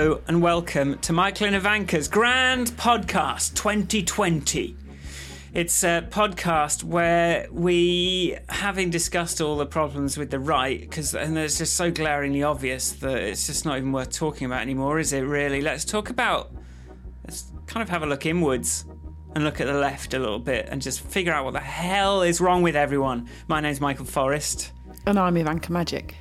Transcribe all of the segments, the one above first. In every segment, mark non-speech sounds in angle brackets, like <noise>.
hello and welcome to Michael and Ivanka's Grand Podcast 2020. It's a podcast where we, having discussed all the problems with the right, because and it's just so glaringly obvious that it's just not even worth talking about anymore, is it? Really, let's talk about. Let's kind of have a look inwards and look at the left a little bit and just figure out what the hell is wrong with everyone. My name's Michael Forrest. And I'm Ivanka Majic.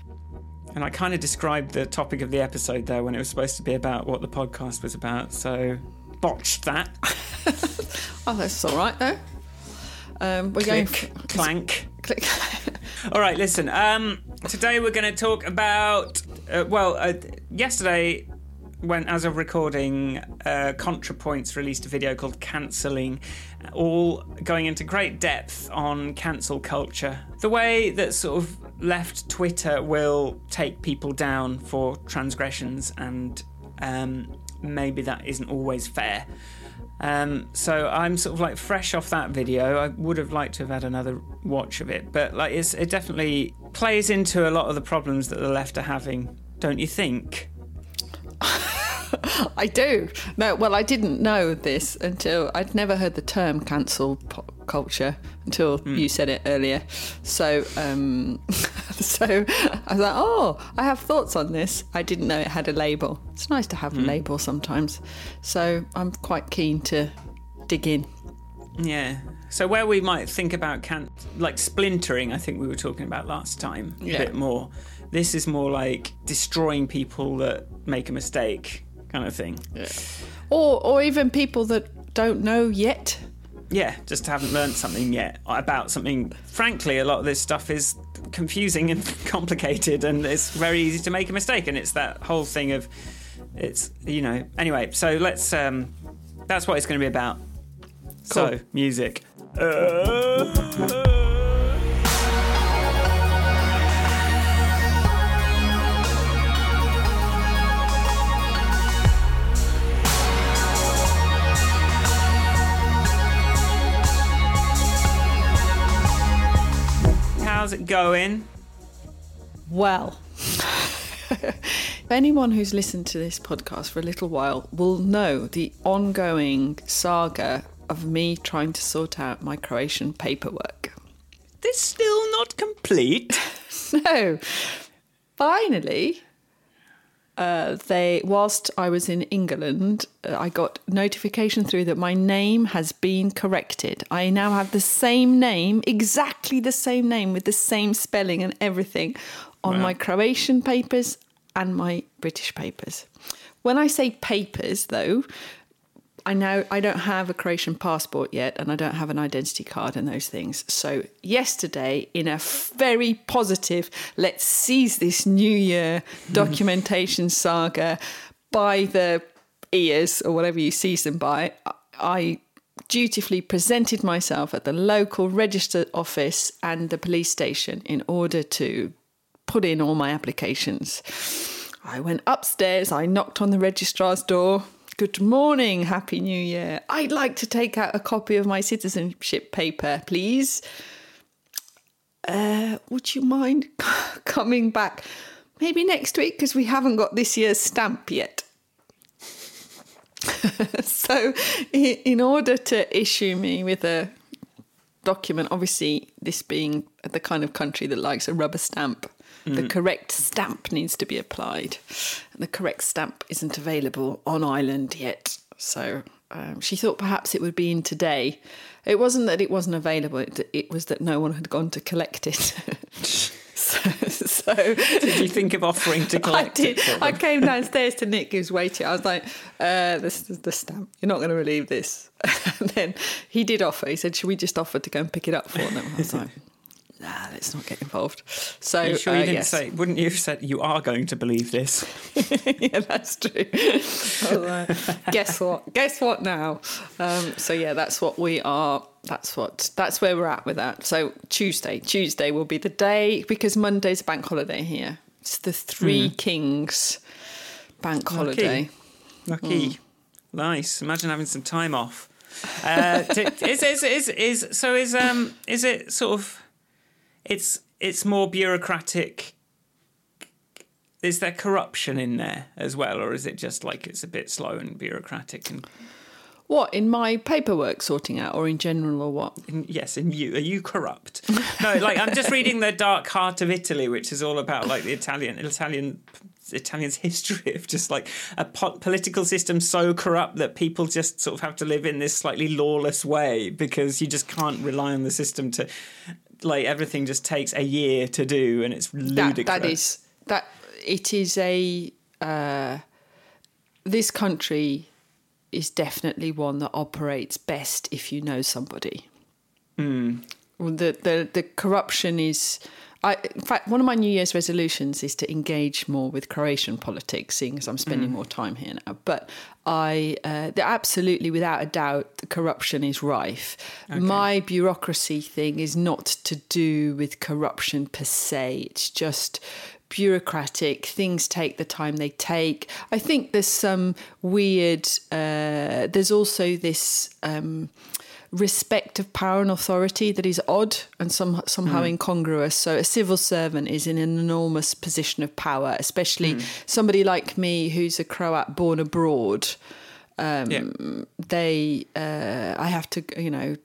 And I kind of described the topic of the episode there when it was supposed to be about what the podcast was about, so botched that. <laughs> oh, that's all right though. Um, we're Click, going clank. <laughs> click. <laughs> All right, listen. Um, today we're going to talk about. Uh, well, uh, yesterday, when as of recording, uh, ContraPoints released a video called Cancelling, all going into great depth on cancel culture, the way that sort of left Twitter will take people down for transgressions, and um, maybe that isn't always fair. Um, so I'm sort of like fresh off that video. I would have liked to have had another watch of it, but like it's, it definitely plays into a lot of the problems that the left are having, don't you think? <laughs> I do. No, well, I didn't know this until I'd never heard the term cancel po- culture until Hmm. you said it earlier. So, um, <laughs> so I was like, oh, I have thoughts on this. I didn't know it had a label. It's nice to have Hmm. a label sometimes. So I'm quite keen to dig in. Yeah. So where we might think about can like splintering, I think we were talking about last time a Yeah. bit more. This is more like destroying people that make a mistake, kind of thing. Or, or even people that don't know yet. Yeah, just haven't learned something yet about something. Frankly, a lot of this stuff is confusing and <laughs> complicated, and it's very easy to make a mistake. And it's that whole thing of, it's you know. Anyway, so let's. um That's what it's going to be about. So music. Uh, <laughs> How's it going? Well, <laughs> anyone who's listened to this podcast for a little while will know the ongoing saga of me trying to sort out my Croatian paperwork. This still not complete. <laughs> No, finally, uh, they whilst I was in England, uh, I got notification through that my name has been corrected. I now have the same name, exactly the same name with the same spelling and everything, on Wow. my Croatian papers and my British papers. When I say papers, though, I know I don't have a Croatian passport yet, and I don't have an identity card and those things. So yesterday, in a very positive, let's seize this New Year <laughs> documentation saga by the ears or whatever you seize them by, I dutifully presented myself at the local register office and the police station in order to put in all my applications. I went upstairs, I knocked on the registrar's door. Good morning, Happy New Year. I'd like to take out a copy of my citizenship paper, please. Uh, would you mind <laughs> coming back maybe next week because we haven't got this year's stamp yet? <laughs> so, in order to issue me with a document, obviously, this being the kind of country that likes a rubber stamp, the correct stamp needs to be applied. And the correct stamp isn't available on Ireland yet. So, um, she thought perhaps it would be in today. It wasn't that it wasn't available, it, it was that no one had gone to collect it. <laughs> so, so Did you think of offering to <laughs> I collect did. it? I came downstairs to Nick, who's waiting. I was like, uh, "This is the stamp. You're not going to relieve this." <laughs> and then he did offer. He said, "Should we just offer to go and pick it up for them?" I was like, "Nah, let's not get involved." So, you sure uh, you didn't yes. say? Wouldn't you have said you are going to believe this? <laughs> yeah, that's true. Was like, Guess what? Guess what now? Um, so yeah, that's what we are. That's what. That's where we're at with that. So Tuesday, Tuesday will be the day because Monday's a bank holiday here. It's the Three Kings bank holiday. Lucky, nice. Imagine having some time off. Uh, <laughs> is, is is is so is um is it sort of it's it's more bureaucratic is there corruption in there as well, or is it just like it's a bit slow and bureaucratic? And What in my paperwork sorting out, or in general, or what? in, yes, in you, are you corrupt? <laughs> no, like I'm just reading the Dark Heart of Italy, which is all about like the Italian Italian Italian's history of just like a po- political system so corrupt that people just sort of have to live in this slightly lawless way because you just can't rely on the system to like everything just takes a year to do and it's That, ludicrous. that is that it is a uh, this country is definitely one that operates best if you know somebody. Well, the the the corruption is. I, in fact, one of my New Year's resolutions is to engage more with Croatian politics, seeing as I'm spending more time here now. But I, uh, absolutely, without a doubt, the corruption is rife. My bureaucracy thing is not to do with corruption per se. It's just bureaucratic. Things take the time they take. I think there's some weird. Uh, there's also this. Um, respect of power and authority that is odd and some, somehow incongruous. So a civil servant is in an enormous position of power, especially somebody like me who's a Croat born abroad. Um, Yeah. They, uh, I have to, you know.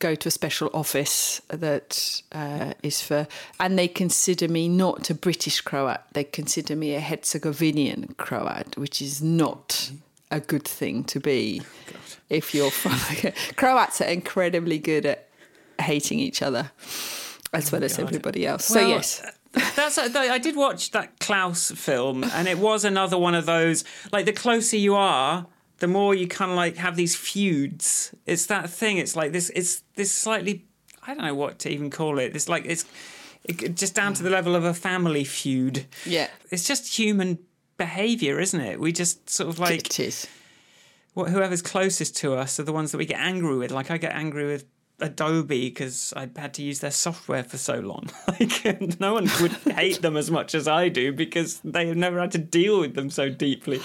Go to a special office that uh, is for, and they consider me not a British Croat. They consider me a Herzegovinian Croat, which is not a good thing to be oh, if you're <laughs> from <laughs> Croats are incredibly good at hating each other as oh well as everybody else. so yes, That's I did watch that Klaus film, and it was another one of those. Like the closer you are, the more you kind of like have these feuds. It's that thing. It's like this. It's this slightly. I don't know what to even call it. It's like it's it, just down to mm. the level of a family feud. yeah, It's just human behavior, isn't it? We just sort of like it is. what whoever's closest to us are the ones that we get angry with. Like I get angry with Adobe because I had to use their software for so long. <laughs> Like no one would hate them as much as I do because they have never had to deal with them so deeply.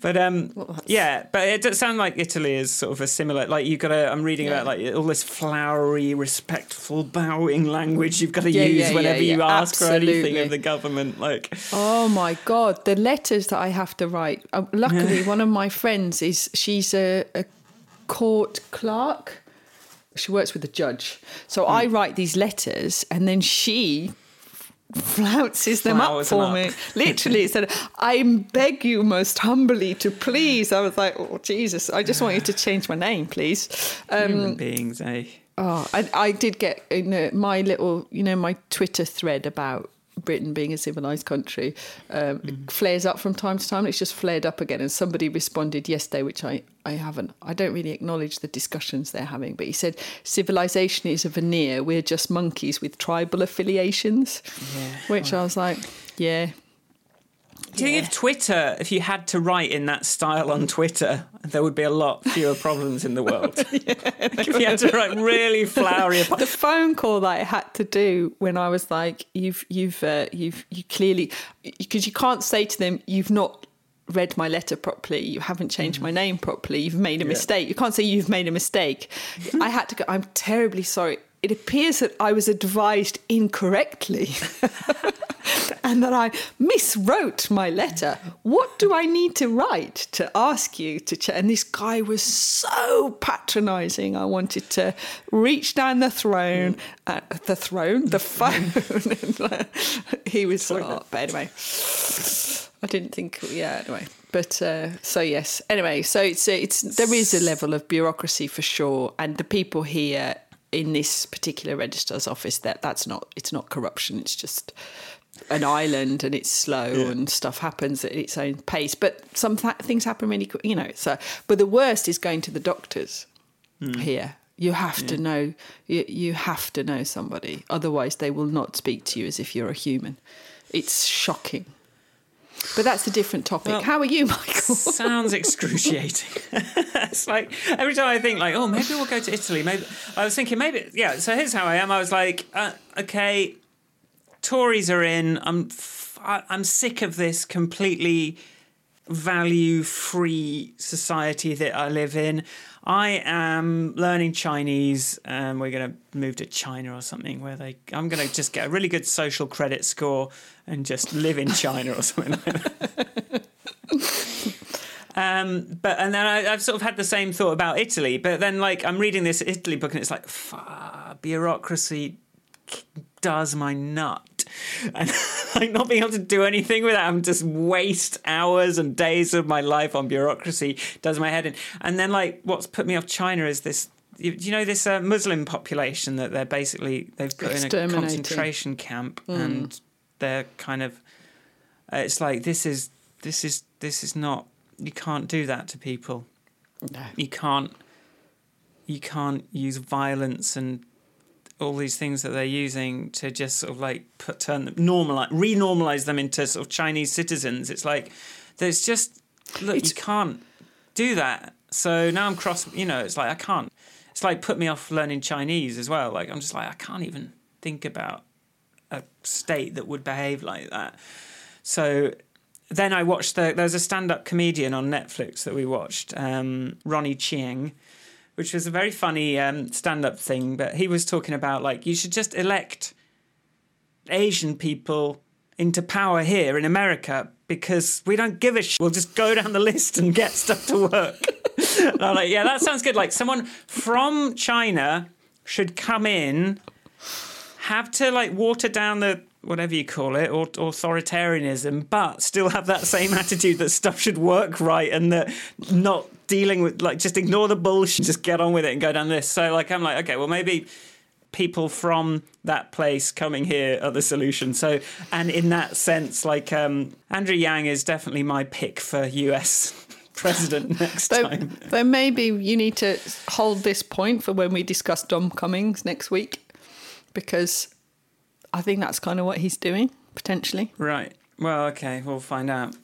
But um, yeah, but it does sound like Italy is sort of a similar. Like you've got to. I'm reading about like all this flowery, respectful, bowing language you've got to Yeah, use yeah, yeah, whenever you yeah, ask for anything absolutely. of the government. Like Oh my god, the letters that I have to write. Uh, luckily, <laughs> one of my friends is she's a, a court clerk. She works with the judge, so I Hmm. write these letters, and then she flounces them up Flowers them for up. me. Literally, said, "I beg you most humbly to please." I was like, "Oh Jesus, I just want you to change my name, please." Um, human beings, eh? Oh, I, I did get in uh, my little, you know, my Twitter thread about Britain being a civilized country um, it flares up from time to time. It's just flared up again, and somebody responded yesterday, which I I haven't. I don't really acknowledge the discussions they're having, but he said civilization is a veneer. We're just monkeys with tribal affiliations, which I was like, yeah. Do you think if Twitter, if you had to write in that style on Twitter, there would be a lot fewer problems in the world? <laughs> if you had to write really flowery. the phone call that I had to do when I was like, "You've, you've, uh, you've, you clearly," because you can't say to them, "You've not read my letter properly. You haven't changed my name properly. You've made a mistake." You can't say you've made a mistake. <laughs> I had to go. I'm terribly sorry. It appears that I was advised incorrectly. <laughs> and that I miswrote my letter. What do I need to write to ask you to check? And this guy was so patronising. I wanted to reach down the throne, uh, the throne, the phone. <laughs> he was, oh, but anyway, I didn't think, yeah, anyway. But uh, so yes, anyway, so it's it's there is a level of bureaucracy for sure, and the people here in this particular registrar's office that that's not it's not corruption. It's just an island and it's slow and stuff happens at its own pace. But some th- things happen really quick, you know. So, but the worst is going to the doctors here. You have to know. You, you have to know somebody, otherwise they will not speak to you as if you're a human. It's shocking. But that's a different topic. Well, How are you, Michael? <laughs> Sounds excruciating. <laughs> it's like every time I think like, oh, maybe we'll go to Italy. Maybe I was thinking maybe yeah. So here's how I am. I was like, uh, okay, Tories are in. I'm f- I'm sick of this completely value free society that I live in. I am learning Chinese, and we're going to move to China or something where they. I'm going to just get a really good social credit score and just live in China or something like. <laughs> Um, but and then I, have sort of had the same thought about Italy. But then, like, I'm reading this Italy book, and it's like, bureaucracy does my nut, and <laughs> like not being able to do anything without having to just waste hours and days of my life on bureaucracy does my head in. And then, like, what's put me off China is this. Do you know this uh, Muslim population that they're basically they've put in a concentration camp, mm. and they're kind of. Uh, it's like this is this is this is not you can't do that to people. No. You can't you can't use violence and all these things that they're using to just sort of like put turn them normalize renormalize them into sort of Chinese citizens. It's like there's just look it's, you can't do that. So now I'm cross. You know, it's like I can't. It's like put me off learning Chinese as well. Like I'm just like I can't even think about a state that would behave like that. So then I watched the, there's a stand-up comedian on Netflix that we watched, um, Ronny Chieng, which was a very funny um, stand-up thing. But he was talking about like you should just elect Asian people into power here in America because we don't give a shit. We'll just go down the list and get stuff to work. <laughs> and I'm like, yeah, that sounds good. Like someone from China should come in, have to like water down the whatever you call it, or authoritarianism, but still have that same attitude that stuff should work right and that not dealing with like just ignore the bullshit, just get on with it and go down this. So like I'm like, okay, well maybe people from that place coming here are the solution. So and in that sense, like um, Andrew Yang is definitely my pick for US <laughs> president <laughs> next though, time. Though maybe you need to hold this point for when we discuss Dom Cummings next week, because I think that's kind of what he's doing potentially. Right. Well, okay, we'll find out.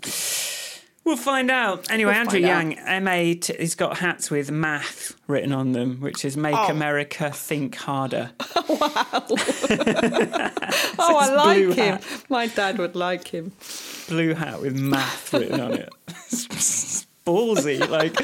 We'll find out. Anyway, we'll Andrew Yang, MA, t- he's got hats with math written on them, which is Make oh. America Think Harder. <laughs> Oh, wow. <laughs> oh, I like him. Hat. My dad would like him. Blue hat with math written on it. <laughs> Ballsy. Like,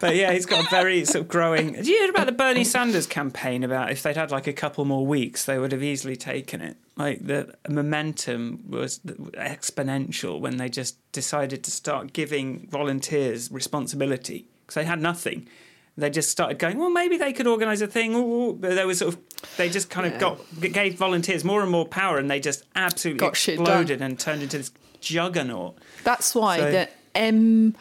but yeah, he's got a very sort of growing. Did you hear about the Bernie Sanders campaign? About if they'd had like a couple more weeks, they would have easily taken it. Like the momentum was exponential when they just decided to start giving volunteers responsibility because they had nothing. They just started going. Well, maybe they could organise a thing. Ooh, but there was sort of they just kind of yeah. got gave volunteers more and more power, and they just absolutely got exploded and turned into this juggernaut. That's why so, the M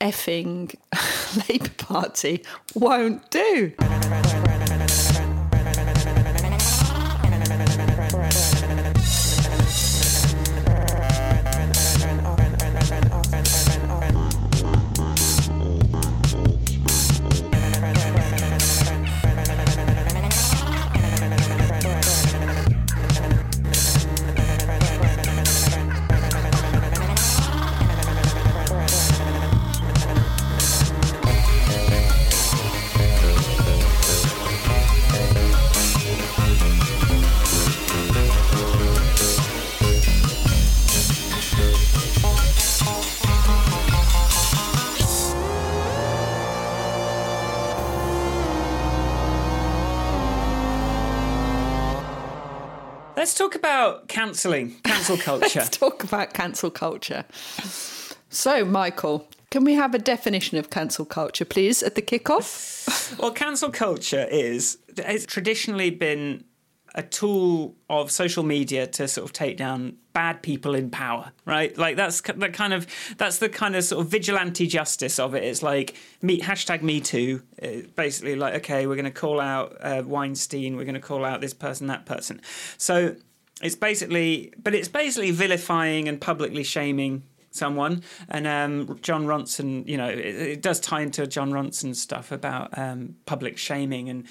effing <laughs> Labour Party won't do. Cancelling, cancel <laughs> culture. Let's talk about cancel culture. So, Michael, can we have a definition of cancel culture, please, at the kickoff? <laughs> well, cancel culture is it's traditionally been a tool of social media to sort of take down bad people in power, right? Like that's that kind of that's the kind of sort of vigilante justice of it. It's like me hashtag Me Too. It's basically, like okay, we're going to call out uh, Weinstein, we're going to call out this person, that person. So it's basically, but it's basically vilifying and publicly shaming someone. And um, Jon Ronson, you know, it, it, does tie into Jon Ronson stuff about um, public shaming and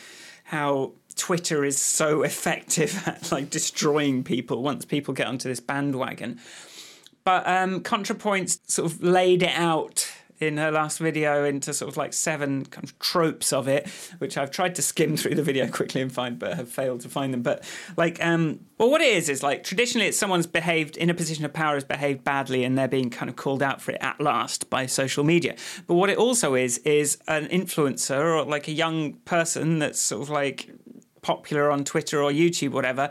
how Twitter is so <laughs> effective at like destroying people once people get onto this bandwagon. But um, ContraPoints sort of laid it out in her last video into sort of like seven kind of tropes of it, which I've tried to skim through the video <laughs> quickly and find, but have failed to find them. But like, um, well, what it is is like traditionally, it's someone's behaved in a position of power has behaved badly, and they're being kind of called out for it at last by social media. But what it also is is an influencer or like a young person that's sort of like popular on Twitter or YouTube, whatever,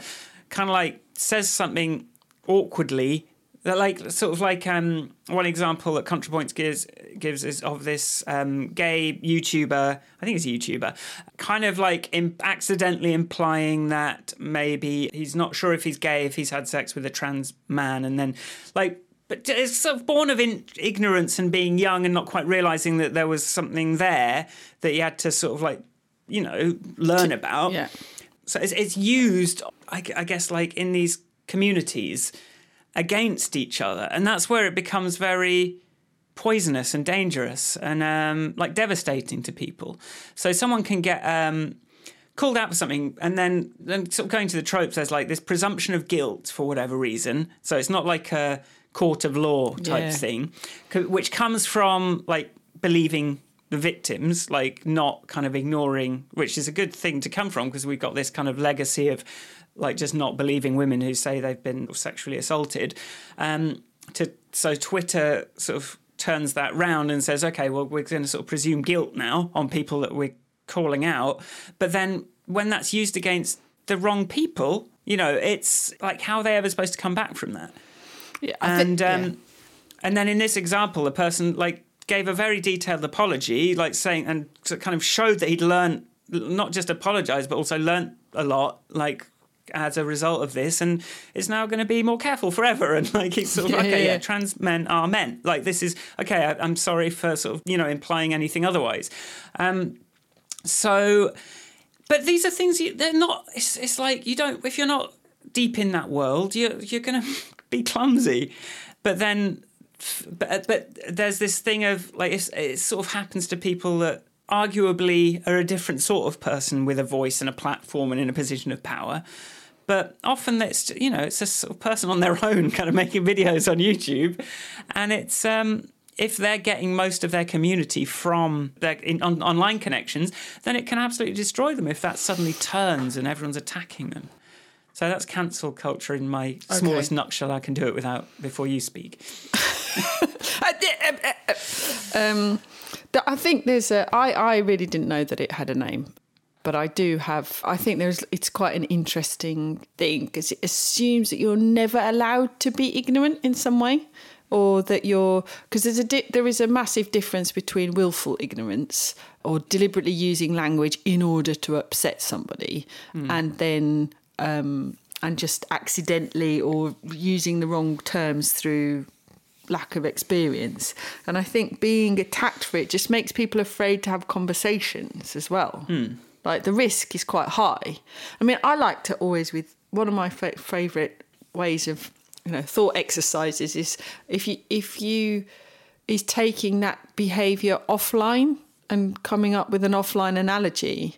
kind of like says something awkwardly that like sort of like um, one example that ContraPoints gives gives is of this um, gay YouTuber. I think it's a YouTuber, kind of like Im- accidentally implying that maybe he's not sure if he's gay if he's had sex with a trans man, and then like. But it's sort of born of in- ignorance and being young and not quite realizing that there was something there that he had to sort of like, you know, learn about. Yeah. So it's, it's used, I, I guess, like in these communities against each other, and that's where it becomes very poisonous and dangerous and um, like devastating to people. So someone can get um, called out for something, and then then sort of going to the tropes. There's like this presumption of guilt for whatever reason. So it's not like a court of law type Yeah. thing, which comes from like believing the victims, like not kind of ignoring, which is a good thing to come from because we've got this kind of legacy of like just not believing women who say they've been sexually assaulted. Um, to so Twitter sort of turns that round and says, okay, well we're going to sort of presume guilt now on people that we're calling out, but then when that's used against the wrong people, you know, it's like how are they ever supposed to come back from that? Yeah, and think- um, yeah. and then in this example, the person like gave a very detailed apology, like saying and kind of showed that he'd learned not just apologized but also learnt a lot, like as a result of this, and is now going to be more careful forever. And like he's sort of Yeah, okay, yeah, yeah, trans men are men. Like this is okay. I, I'm sorry for sort of you know implying anything otherwise. Um, so, but these are things you, they're not. It's, it's like you don't if you're not deep in that world, you're you're going <laughs> to be clumsy. But then, but but there's this thing of like it's, it sort of happens to people that arguably are a different sort of person with a voice and a platform and in a position of power. But often it's you know it's a sort of person on their <laughs> own, kind of making videos on YouTube, and it's um, if they're getting most of their community from their in, on, online connections, then it can absolutely destroy them if that suddenly turns and everyone's attacking them. So that's cancel culture in my smallest nutshell. I can do it without before you speak. <laughs> Um, I think there's a. I I really didn't know that it had a name, but I do have. I think there's. It's quite an interesting thing because it assumes that you're never allowed to be ignorant in some way, or that you're because there's a di- there is a massive difference between willful ignorance or deliberately using language in order to upset somebody, and then. Um, and just accidentally or using the wrong terms through lack of experience. And I think being attacked for it just makes people afraid to have conversations as well. Like the risk is quite high. I mean, I like to always with one of my fa- favorite ways of you know thought exercises is if you if you is taking that behavior offline and coming up with an offline analogy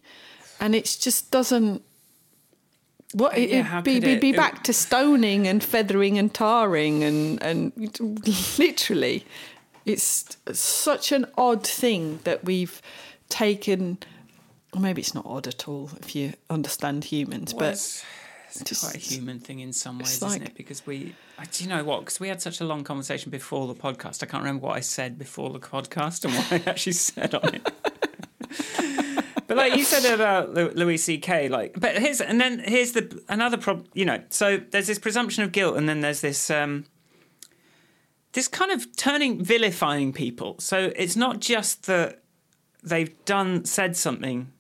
and it just doesn't what it, Yeah, be, be, be it- back to stoning and feathering and tarring and and <laughs> literally it's such an odd thing that we've taken or maybe it's not odd at all if you understand humans Well, but it's, it's just- quite a human thing in some ways, it's isn't it? Because we, I, do you know what? Because we had such a long conversation before the podcast. I can't remember what I said before the podcast and <laughs> what I actually said on it. <laughs> but like you said about Louis C.K., like, but here's and then here's the another problem. You know, so there's this presumption of guilt, and then there's this. um this kind of turning vilifying people. So it's not just that they've done said something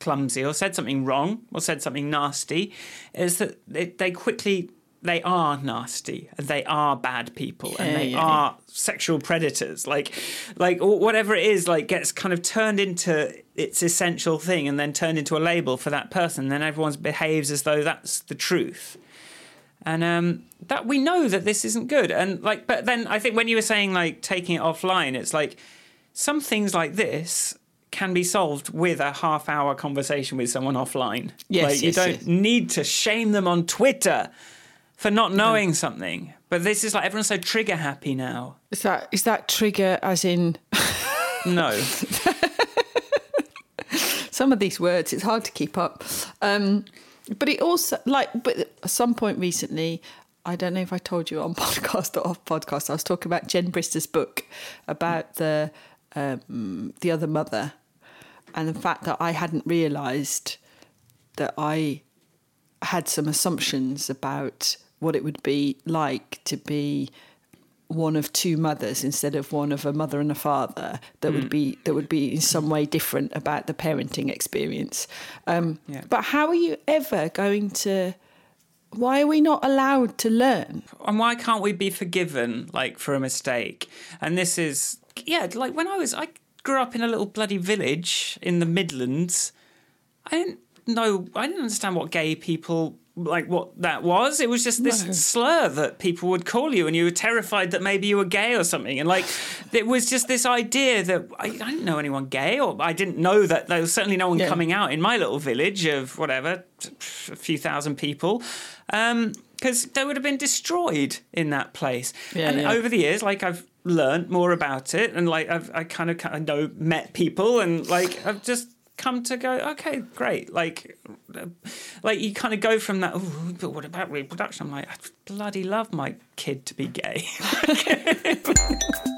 clumsy or said something wrong or said something nasty is that they, they quickly they are nasty and they are bad people and they yeah, are sexual predators. Like like whatever it is like gets kind of turned into its essential thing and then turned into a label for that person. Then everyone behaves as though that's the truth. And um, that we know that this isn't good. And like but then i think when you were saying like taking it offline it's like some things like this can be solved with a half hour conversation with someone offline Yes, like you don't yes. need to shame them on twitter for not knowing something but this is like everyone's so trigger happy now is that is that trigger as in <laughs> No. <laughs> Some of these words, it's hard to keep up. Um, but it also, like, but at some point recently, I don't know if I told you on <laughs> podcast or off podcast, I was talking about Jen Brister's book about the um, the other mother and the fact that I hadn't realised that I had some assumptions about what it would be like to be one of two mothers instead of one of a mother and a father that would be that would be in some way different about the parenting experience. Um, Yeah. but how are you ever going to why are we not allowed to learn? And why can't we be forgiven like for a mistake? And this is yeah like when i was i grew up in a little bloody village in the midlands i didn't know i didn't understand what gay people like what that was it was just this No. slur that people would call you and you were terrified that maybe you were gay or something and like it was just this idea that I, I didn't know anyone gay or i didn't know that there was certainly no one Yeah. coming out in my little village of whatever a few thousand people Um, because they would have been destroyed in that place Yeah, and yeah. over the years like i've learned more about it and like i've i kind of of know met people and like i've just come to go okay great. Like like you kind of go from that but what about reproduction? I'm like i bloody love my kid to be gay <laughs> <laughs>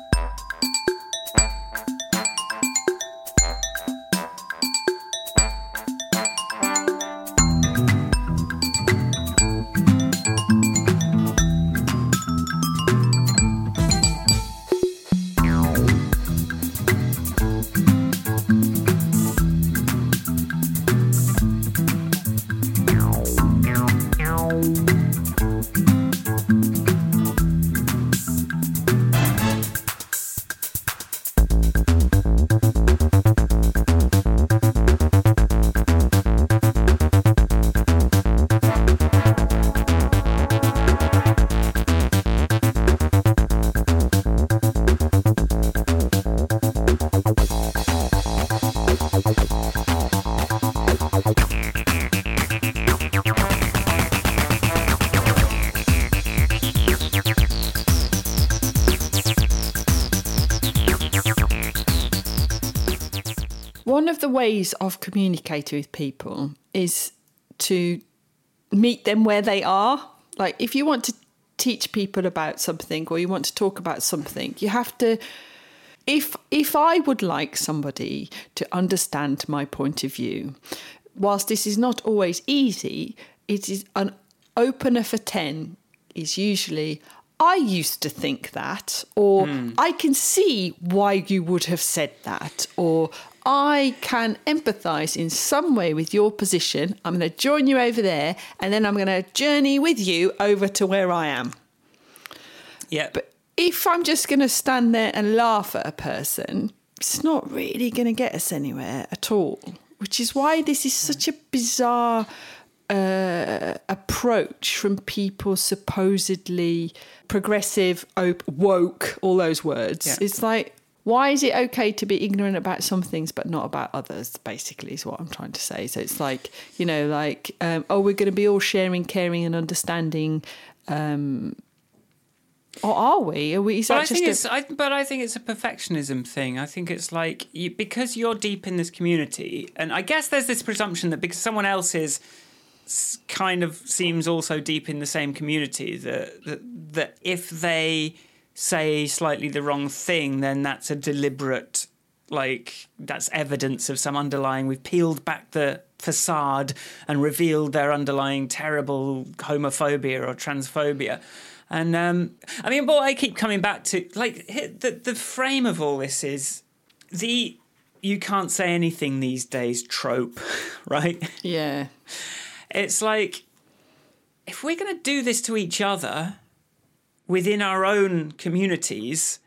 One of the ways of communicating with people is to meet them where they are. Like if you want to teach people about something or you want to talk about something, you have to if if I would like somebody to understand my point of view, whilst this is not always easy, it is an opener for 10 is usually I used to think that, or hmm. I can see why you would have said that, or I can empathize in some way with your position. I'm going to join you over there, and then I'm going to journey with you over to where I am. yeah But if I'm just going to stand there and laugh at a person, it's not really going to get us anywhere at all. Which is why this is such a bizarre uh, approach from people supposedly progressive, op- woke, all those words. Yeah. It's like, why is it okay to be ignorant about some things but not about others? Basically, is what I'm trying to say. So it's like, you know, like, um, oh, we're going to be all sharing, caring, and understanding. Um, or are we? Are we? But I think just it's, I, but I think it's a perfectionism thing. I think it's like you, because you're deep in this community, and I guess there's this presumption that because someone else is kind of seems also deep in the same community, that that, that if they say slightly the wrong thing, then that's a deliberate, like that's evidence of some underlying. We've peeled back the facade and revealed their underlying terrible homophobia or transphobia. And um, I mean, what I keep coming back to, like the the frame of all this is the you can't say anything these days trope, <laughs> right? yeah, It's like if we're going to do this to each other within our own communities,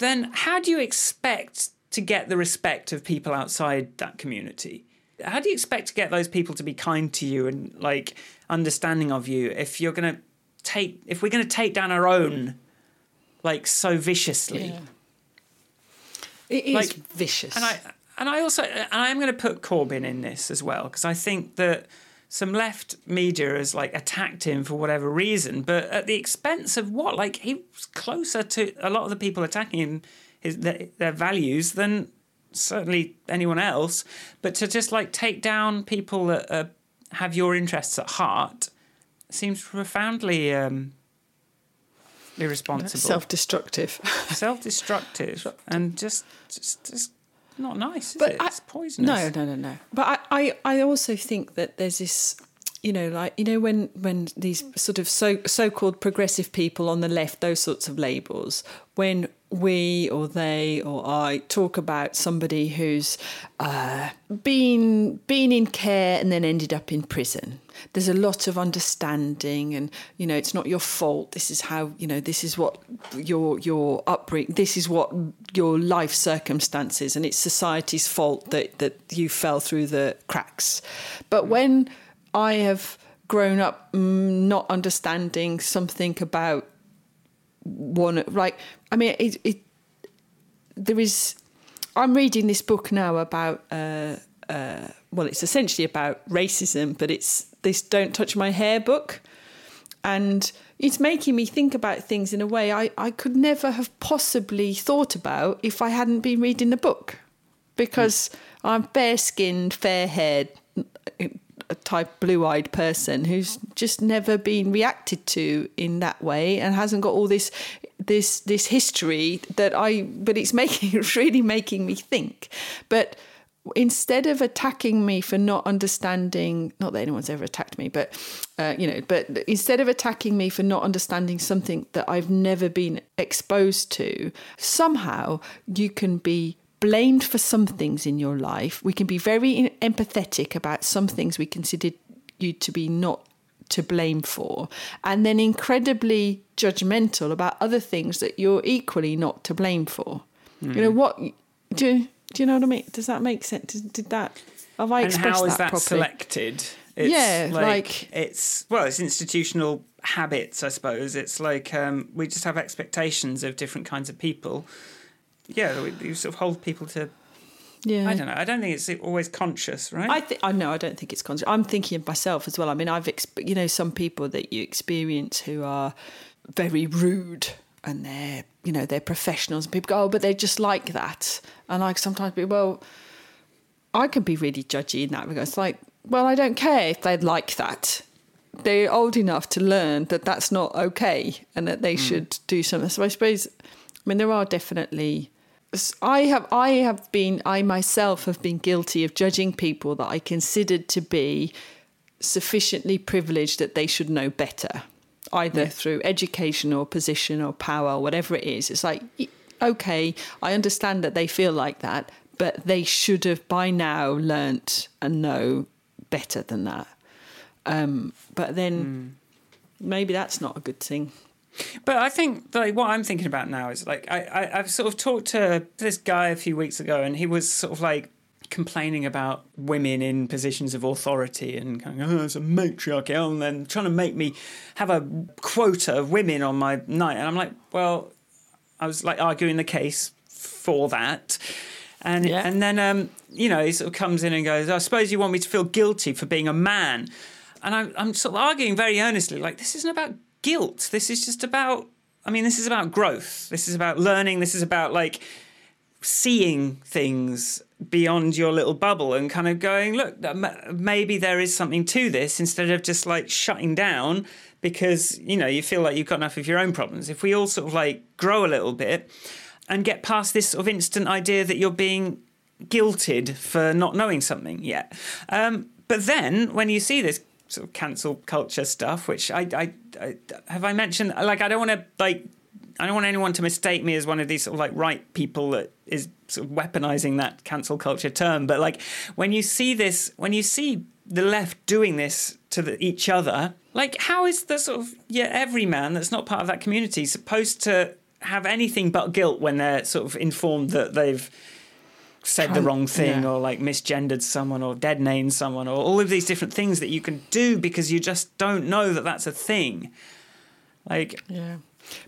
then how do you expect to get the respect of people outside that community? How do you expect to get those people to be kind to you and like understanding of you if you're going to take if we're going to take down our own like so viciously? yeah. It is Like, vicious. And I and I also and I'm going to put Corbyn in this as well because I think that some left media has like attacked him for whatever reason, but at the expense of what? Like he was closer to a lot of the people attacking him, his their, their values than certainly anyone else. But to just like take down people that uh, have your interests at heart seems profoundly um, irresponsible, <laughs> Self-destructive. self-destructive, and just just just not nice. But it? I- it's poisonous. No, no, no, no. But I, I, I also think that there's this, you know, like you know when when these sort of so so-called progressive people on the left, those sorts of labels, when we or they or I talk about somebody who's uh, been been in care and then ended up in prison. There's a lot of understanding, and you know, it's not your fault. This is how you know. This is what your your upbringing. This is what your life circumstances, and it's society's fault that that you fell through the cracks. But when I have grown up mm, not understanding something about one like i mean it, it there is i'm reading this book now about uh uh well it's essentially about racism but it's this don't touch my hair book. And it's making me think about things in a way I, I could never have possibly thought about if I hadn't been reading the book. Because I'm fair skinned, fair haired, type blue eyed person who's just never been reacted to in that way and hasn't got all this this this history that I but it's <laughs> making really making me think. But instead of attacking me for not understanding not that anyone's ever attacked me but uh, you know but instead of attacking me for not understanding something that i've never been exposed to somehow you can be blamed for some things in your life we can be very empathetic about some things we consider you to be not to blame for and then incredibly judgmental about other things that you're equally not to blame for you know what do do you know what I mean? Does that make sense? Did, did that? Have I and expressed how is that, that, properly? selected? It's Yeah, like, like- it's well, it's institutional habits, I suppose. It's like um, we just have expectations of different kinds of people. Yeah, we sort of hold people to. Yeah, I don't know. I don't think it's always conscious, right? I think I know. I don't think it's conscious. I'm thinking of myself as well. I mean, I've exp- you know some people that you experience who are very rude and they're you know they're professionals and people go oh but they're just like that and I sometimes be well I can be really judgy in that regard. It's like well I don't care if they're like that. They're old enough to learn that that's not okay and that they mm. should do something. So I suppose I mean there are definitely I have I have been I myself have been guilty of judging people that I considered to be sufficiently privileged that they should know better, either through education or position or power or whatever it is. It's like okay, I understand that they feel like that, but they should have by now learnt and know better than that. Um, but then maybe that's not a good thing. But I think like what I'm thinking about now is like I, I I've sort of talked to this guy a few weeks ago, and he was sort of like complaining about women in positions of authority and going, oh, it's a matriarchy, oh, and then trying to make me have a quota of women on my night, and I'm like, well, I was like arguing the case for that. And Yeah. and then um, you know he sort of comes in and goes, I suppose you want me to feel guilty for being a man, and I'm I'm sort of arguing very earnestly like this isn't about guilt. This is just about. I mean, this is about growth. This is about learning. This is about like seeing things beyond your little bubble and kind of going, look, maybe there is something to this instead of just like shutting down because, you know, you feel like you've got enough of your own problems. If we all sort of like grow a little bit and get past this sort of instant idea that you're being guilted for not knowing something yet. Um, but then when you see this sort of cancel culture stuff, which I, I, I have I mentioned, like, I don't want to like I don't want anyone to mistake me as one of these sort of like right people that is sort of weaponizing that cancel culture term. But like when you see this, when you see the left doing this to the, each other, like how is the sort of yeah every man that's not part of that community supposed to have anything but guilt when they're sort of informed that they've said the wrong thing yeah. or like misgendered someone or dead named someone or all of these different things that you can do because you just don't know that that's a thing. Like Yeah.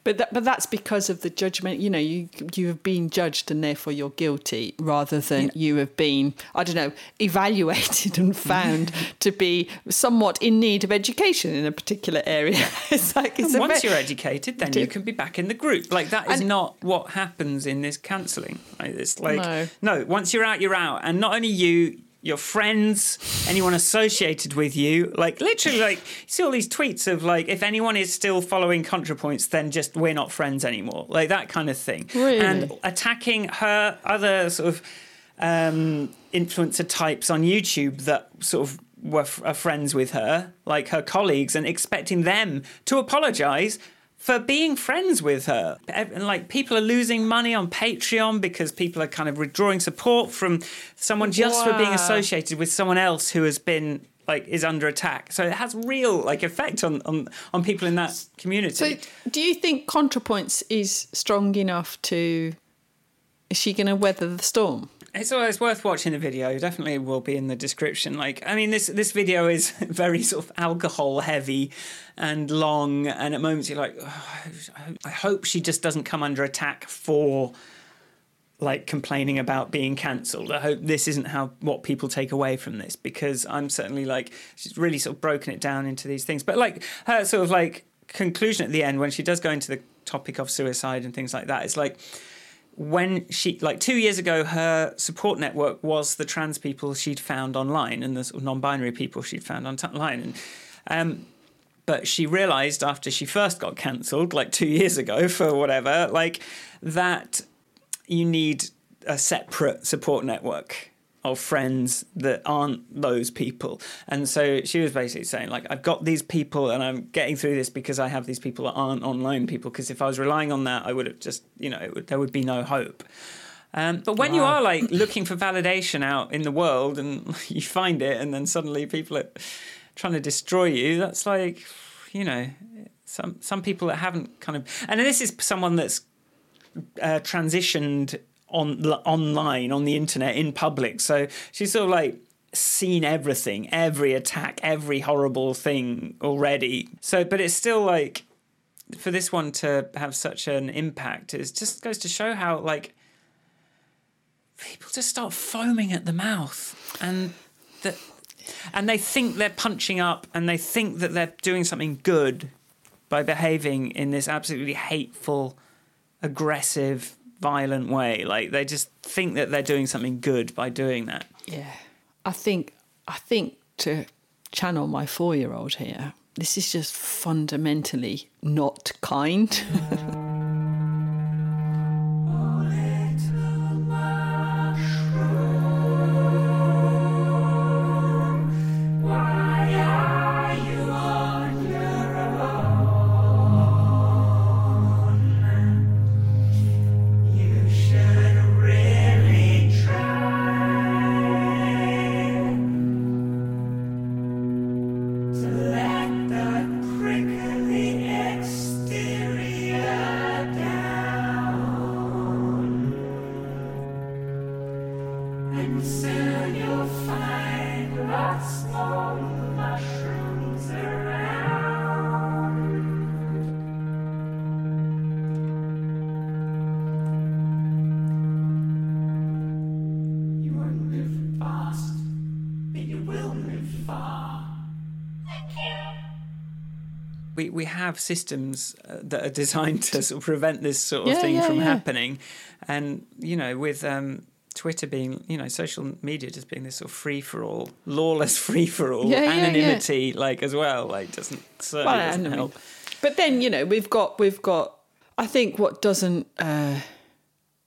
But that, but that's because of the judgment. You know, you you have been judged and therefore you're guilty, rather than Yeah. you have been, I don't know, evaluated and found to be somewhat in need of education in a particular area. <laughs> it's like it's once ve- you're educated, then you can be back in the group. Like that is And- not what happens in this cancelling. It's like No. no. Once you're out, you're out, and not only you, your friends, anyone associated with you. Like literally, like you see all these tweets of like, if anyone is still following ContraPoints, then just we're not friends anymore. Like that kind of thing. Really? And attacking her other sort of um, influencer types on YouTube that sort of were f- are friends with her, like her colleagues, and expecting them to apologise for being friends with her. And like people are losing money on Patreon because people are kind of withdrawing support from someone just for being associated with someone else who has been like is under attack. So it has real like effect on on, on people in that community. So, do you think ContraPoints is strong enough to? Is she going to weather the storm? It's always worth watching the video. Definitely will be in the description. Like, I mean, this this video is <laughs> very sort of alcohol heavy and long, and at moments you're like, "Oh, I- hope she just doesn't come under attack for like complaining about being cancelled. I hope this isn't how what people take away from this because I'm certainly like she's really sort of broken it down into these things. But like her sort of like conclusion at the end when she does go into the topic of suicide and things like that, it's like when she like two years ago her support network was the trans people she'd found online and the sort of non-binary people she'd found online and um but she realized after she first got cancelled like two years ago <laughs> for whatever like that you need a separate support network of friends that aren't those people. And so she was basically saying, like, I've got these people and I'm getting through this because I have these people that aren't online people. Because if I was relying on that, I would have just, you know, it would, there would be no hope. Um, but when you are like looking for validation out in the world and <laughs> you find it, and then suddenly people are trying to destroy you, that's like, you know, some some people that haven't kind of, and this is someone that's uh, transitioned on online on the internet in public. So she's sort of like seen everything, every attack, every horrible thing already. So, but it's still like for this one to have such an impact, it just goes to show how like people just start foaming at the mouth and that and they think they're punching up and they think that they're doing something good by behaving in this absolutely hateful aggressive violent way. Like they just think that they're doing something good by doing that. Yeah, I think I think to channel my four-year-old here, this is just fundamentally not kind. <laughs> have systems uh, that are designed to <laughs> sort of prevent this sort of Yeah, thing yeah, from yeah. happening and you know with um Twitter being, you know, social media just being this sort of free for all, lawless free for all, anonymity, like as well, like doesn't certainly Well, doesn't help. But then you know we've got we've got. I think what doesn't uh,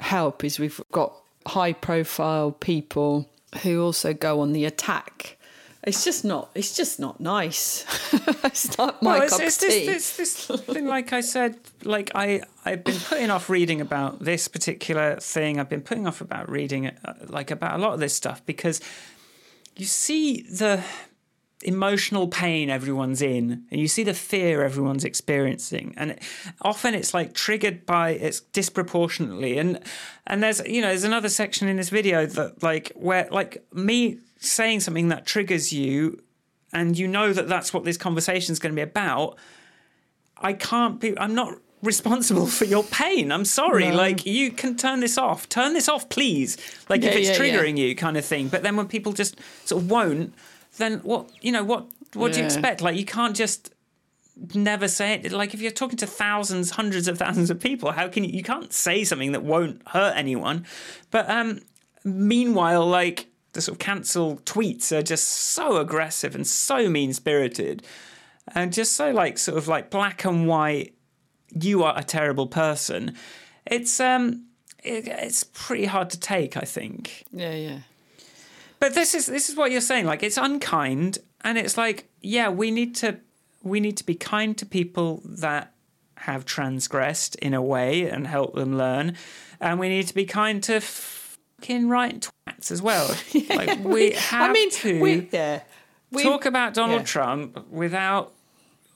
help is we've got high profile people who also go on the attack. It's just not. It's just not nice. <laughs> it's not my Well, it's, cup it's of this, tea. this, this thing, like I said, like I, I've been putting off reading about this particular thing. I've been putting off about reading, uh, like about a lot of this stuff because you see the emotional pain everyone's in and you see the fear everyone's experiencing and it, often it's like triggered by it's disproportionately and and there's you know there's another section in this video that like where like me saying something that triggers you and you know that that's what this conversation is going to be about i can't be i'm not responsible for your pain. I'm sorry. No. Like you can turn this off. Turn this off, please. Like if it's yeah, yeah. triggering you, kind of thing. But then when people just sort of won't, then what? You know what? What do you expect? Like you can't just never say it. Like if you're talking to thousands, hundreds of thousands of people, how can you? You can't say something that won't hurt anyone. But um, meanwhile, like the sort of cancel tweets are just so aggressive and so mean spirited, and just so like sort of like black and white. You are a terrible person. It's um, it, it's pretty hard to take. I think. Yeah, yeah. But this is this is what you're saying. Like it's unkind, and it's like, yeah, we need to we need to be kind to people that have transgressed in a way and help them learn, and we need to be kind to fucking right twats as well. <laughs> like we have I mean, to we, yeah. We, talk about Donald yeah. Trump without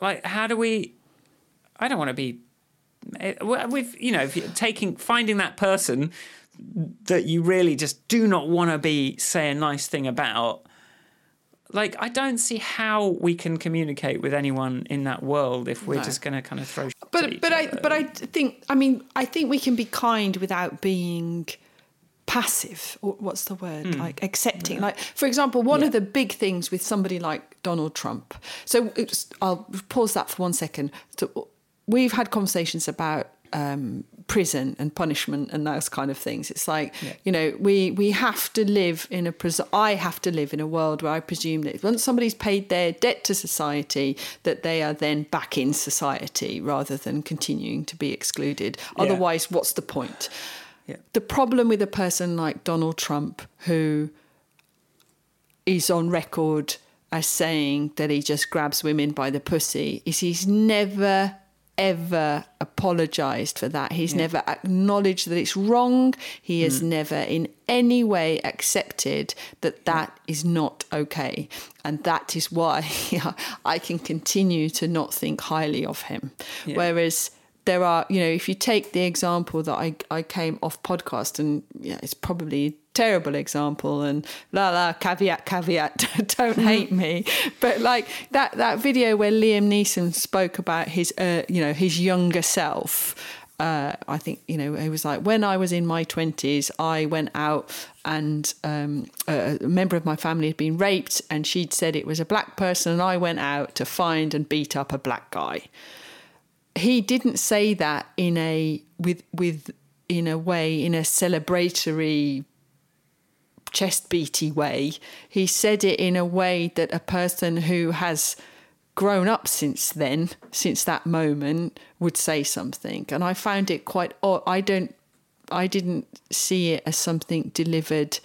like how do we? I don't want to be. eh, With you know, if you're taking finding that person that you really just do not want to be say a nice thing about like i don't see how we can communicate with anyone in that world if we're No. just going to kind of throw but but I other. but I think I mean I think we can be kind without being passive or what's the word? Hmm. like accepting. Like for example one of the big things with somebody like Donald Trump so it's, I'll pause that for one second. So we've had conversations about um, prison and punishment and those kind of things. It's like you know we we have to live in a prison I have to live in a world where I presume that once somebody's paid their debt to society that they are then back in society rather than continuing to be excluded. Otherwise what's the point Yeah. the problem with a person like Donald Trump, who is on record as saying that he just grabs women by the pussy, is he's never ever apologized for that. He's never acknowledged that it's wrong. He has mm. never in any way accepted that that is not okay. And that is why <laughs> I can continue to not think highly of him. Whereas there are, you know, if you take the example that I, I came off podcast and yeah, it's probably a terrible example and la la caveat caveat <laughs> don't hate me. But like that that video where Liam Neeson spoke about his uh, you know his younger self uh, I think you know he was like when I was in my 20s I went out and um, a member of my family had been raped and she'd said it was a black person and I went out to find and beat up a black guy he didn't say that in a with with in a way in a celebratory chest beaty way. He said it in a way that a person who has grown up since then since that moment would say something. And i found it quite odd i don't i didn't see it as something delivered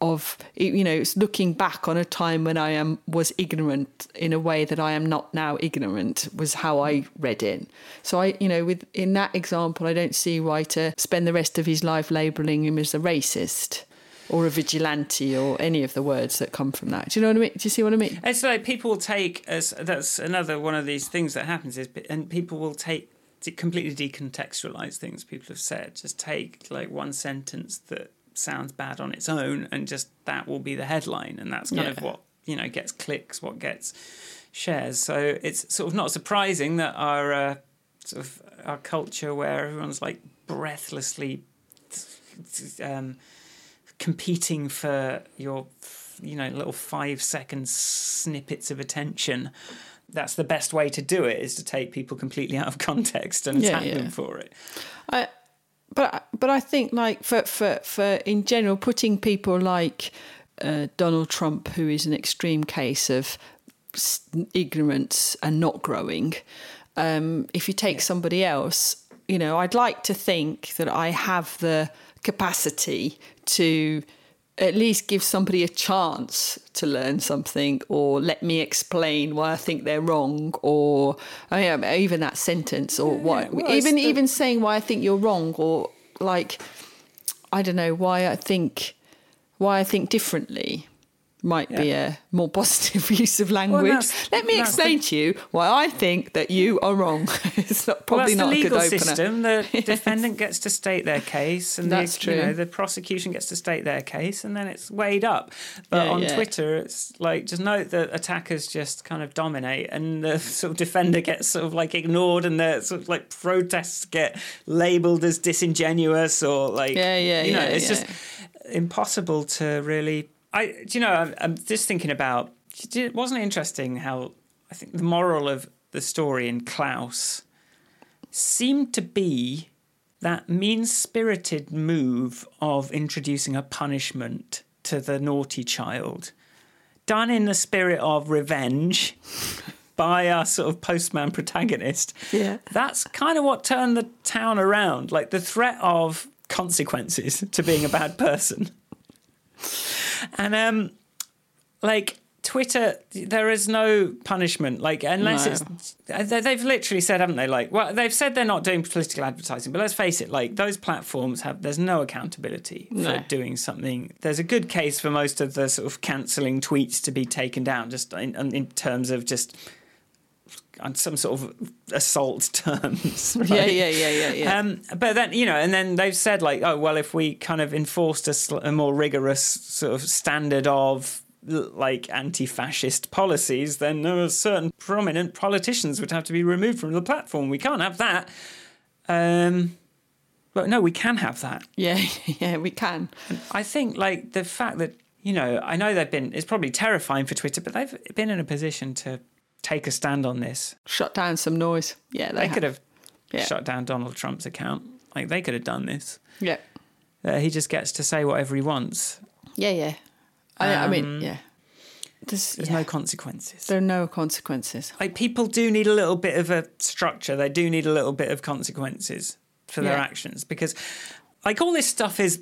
of you know it's looking back on a time when i am was ignorant in a way that i am not now ignorant was how i read it so i you know with in that example i don't see why to spend the rest of his life labeling him as a racist or a vigilante or any of the words that come from that. Do you know what i mean? Do you see what i mean? It's like people take as that's another one of these things that happens is and people will take to completely decontextualize things people have said. Just take like one sentence that sounds bad on its own and just that will be the headline and that's kind of what you know gets clicks, what gets shares. So it's sort of not surprising that our uh, sort of our culture where everyone's like breathlessly um, competing for your you know little five second snippets of attention that's the best way to do it is to take people completely out of context and Yeah, attack yeah. them for it I, but but I think like for for for in general, putting people like uh, Donald Trump, who is an extreme case of ignorance and not growing. Um, if you take somebody else, you know, I'd like to think that I have the capacity to at least give somebody a chance to learn something or let me explain why I think they're wrong or oh I mean, even that sentence or what well, even the- even saying why I think you're wrong or like I don't know why I think why I think differently might be a more positive <laughs> use of language. that's- Let me explain the- to you why I think that you are wrong. <laughs> it's not, Well, probably that's not a good opener. system. The <laughs> defendant gets to state their case, and That's the, you know, true. the prosecution gets to state their case, and then it's weighed up. But Yeah, on yeah. Twitter, it's like just note that attackers just kind of dominate, and the sort of defender gets sort of like ignored, and the sort of like protests get labelled as disingenuous or like Yeah, yeah, you know, yeah, it's just impossible to really. I do you know I'm, I'm just thinking about. It wasn't it interesting how I think the moral of the story in Klaus seemed to be that mean spirited move of introducing a punishment to the naughty child, done in the spirit of revenge <laughs> by our sort of postman protagonist. Yeah. That's kind of what turned the town around. Like the threat of consequences to being a bad person. And um like Twitter, there is no punishment. Like unless No. it's, they- they've literally said, haven't they? Like, well, they've said they're not doing political advertising, but let's face it. Like those platforms have, there's no accountability for No. doing something. There's a good case for most of the sort of cancelling tweets to be taken down, just in, in terms of just on some sort of assault <laughs> terms. Yeah, right? yeah, yeah, yeah, yeah. Um, but then you know, and then they've said like, oh well, if we kind of enforced a, sl- a more rigorous sort of standard of like anti-fascist policies, then there are certain prominent politicians would have to be removed from the platform. We can't have that. Um, but no, we can have that. yeah, <laughs> yeah, we can. I think like the fact that you know, I know they've been. It's probably terrifying for Twitter, but they've been in a position to take a stand on this. Shut down some noise. Yeah, they, They could have Yeah. shut down Donald Trump's account. Like they could have done this. Yeah, Uh, he just gets to say whatever he wants. yeah, yeah. I, I mean, Um, yeah. There's, There's yeah. no consequences. there are no consequences. Like people do need a little bit of a structure. They do need a little bit of consequences for their Yeah. actions because, like, all this stuff is.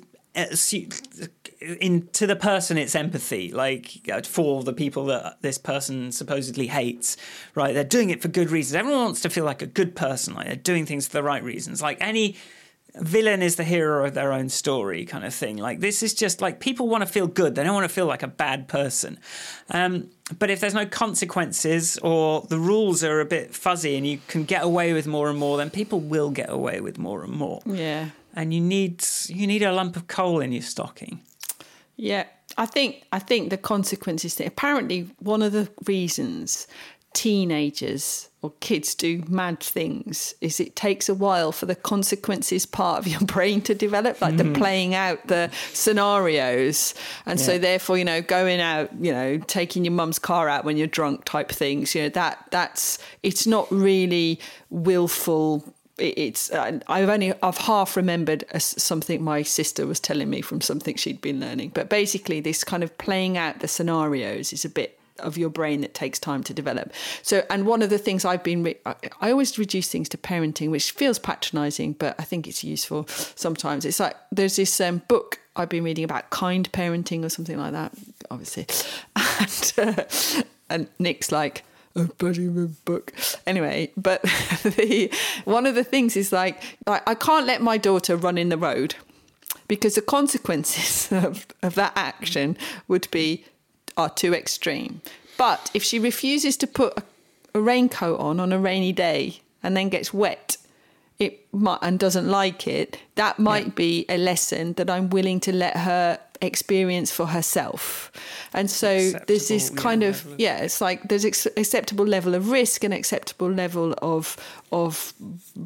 In to the person, it's empathy. Like uh, for the people that this person supposedly hates, right? They're doing it for good reasons. Everyone wants to feel like a good person, like they're doing things for the right reasons. Like any villain is the hero of their own story kind of thing like this is just like people want to feel good they don't want to feel like a bad person um, but if there's no consequences or the rules are a bit fuzzy and you can get away with more and more then people will get away with more and more Yeah, and you need you need a lump of coal in your stocking yeah. I think I think the consequences. Thing, apparently, one of the reasons teenagers or kids do mad things is it takes a while for the consequences part of your <laughs> brain to develop, like the mm-hmm. playing out the scenarios, and so therefore, you know, going out, you know, taking your mum's car out when you're drunk, type things. You know, that that's it's not really willful it's uh, I've only I've half remembered something my sister was telling me from something she'd been learning. But basically, this kind of playing out the scenarios is a bit of your brain that takes time to develop. So, and one of the things I've been re- I, always reduce things to parenting, which feels patronising, but I think it's useful sometimes. It's like there's this um, book I've been reading about kind parenting or something like that, obviously, <laughs> and uh, and Nick's like a bloody book. Anyway, but <laughs> the one of the things is like, like I can't let my daughter run in the road because the consequences <laughs> of, of that action would be are too extreme. But if she refuses to put a, a raincoat on on a rainy day and then gets wet, it might and doesn't like it, that might be a lesson that I'm willing to let her experience for herself. And so there's this Acceptable, yeah, kind of of- yeah, it's like there's ex- acceptable level of risk and acceptable level of of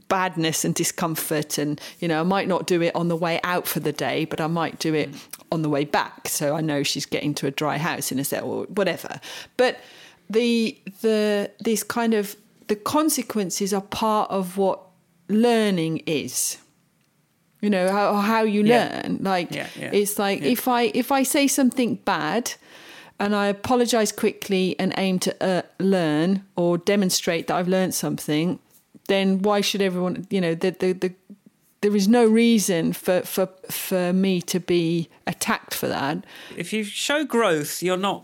badness and discomfort. And you know I might not do it on the way out for the day but I might do it on the way back. So I know she's getting to a dry house in a set or whatever. But the the these kind of the consequences are part of what learning is you know how, how you Yeah. learn like Yeah, yeah, it's like yeah. if i if i say something bad and i apologize quickly and aim to uh, learn or demonstrate that i've learned something then why should everyone you know the the, the there is no reason for, for for me to be attacked for that. if you show growth, you're not.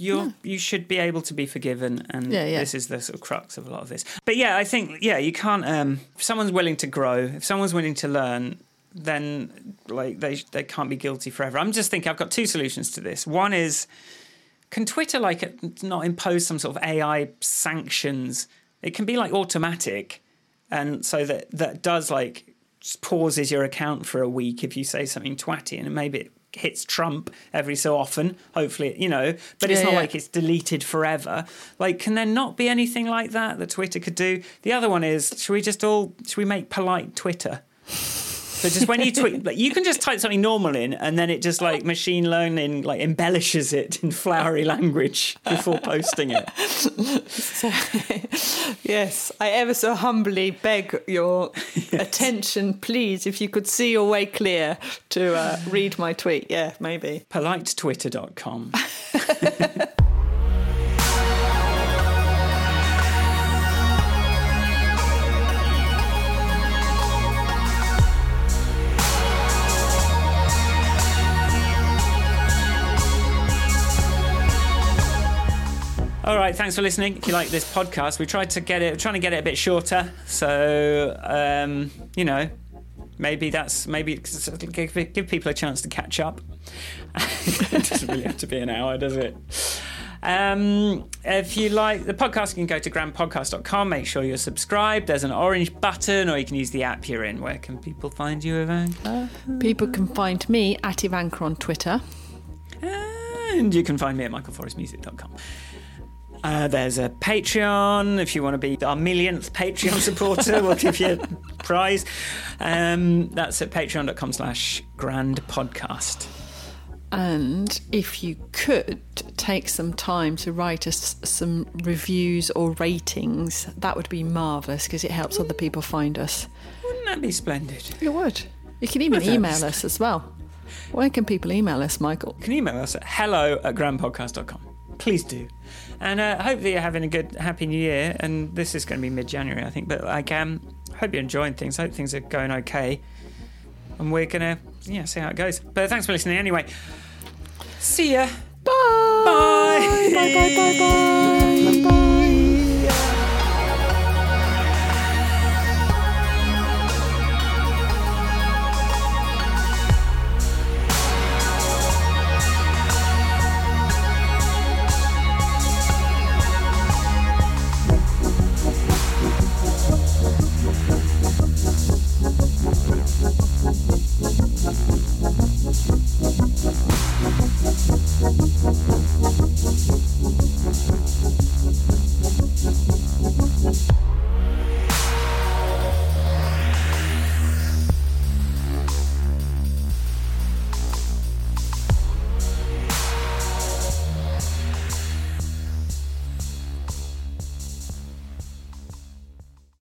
You're, You should be able to be forgiven, and Yeah, yeah. this is the sort of crux of a lot of this. But yeah, I think yeah, you can't. Um, if someone's willing to grow, if someone's willing to learn, then like they they can't be guilty forever. I'm just thinking I've got two solutions to this. One is can Twitter like not impose some sort of AI sanctions? It can be like automatic, and so that that does like pauses your account for a week if you say something twatty, and maybe it hits Trump every so often. Hopefully, you know, but it's Yeah, not yeah. like it's deleted forever. Like, can there not be anything like that that Twitter could do? The other one is, should we just all should we make polite Twitter? So just when you tweet, like you can just type something normal in, and then it just like machine learning like embellishes it in flowery language before posting it. Yes, I ever so humbly beg your <laughs> attention, please, if you could see your way clear to uh, read my tweet. Yeah, maybe. PoliteTwitter.com. <laughs> All right, thanks for listening. If you like this podcast, we tried to get it, trying to get it a bit shorter. So, um, you know, maybe that's maybe give, give people a chance to catch up. <laughs> it doesn't really have to be an hour, does it? Um, if you like the podcast, you can go to grandpodcast.com. Make sure you're subscribed. There's an orange button, or you can use the app you're in. Where can people find you, Ivanka? People can find me at Ivanka on Twitter. And you can find me at michaelforestmusic.com. Uh, there's a Patreon. If you want to be our millionth Patreon supporter, we'll give you a prize. Um, that's at patreon.com slash grand podcast. And if you could take some time to write us some reviews or ratings, that would be marvellous because it helps other people find us. Wouldn't that be splendid? It would. You can even email us as well. Where can people email us, Michael? You can email us at hello at grandpodcast.com. Please do. And uh, hopefully you're having a good, happy new year. And this is going to be mid January, I think. But like, um, hope you're enjoying things. I hope things are going okay. And we're going to, yeah, see how it goes. But thanks for listening anyway. See ya. Bye. Bye. Bye. Bye, bye, bye, bye.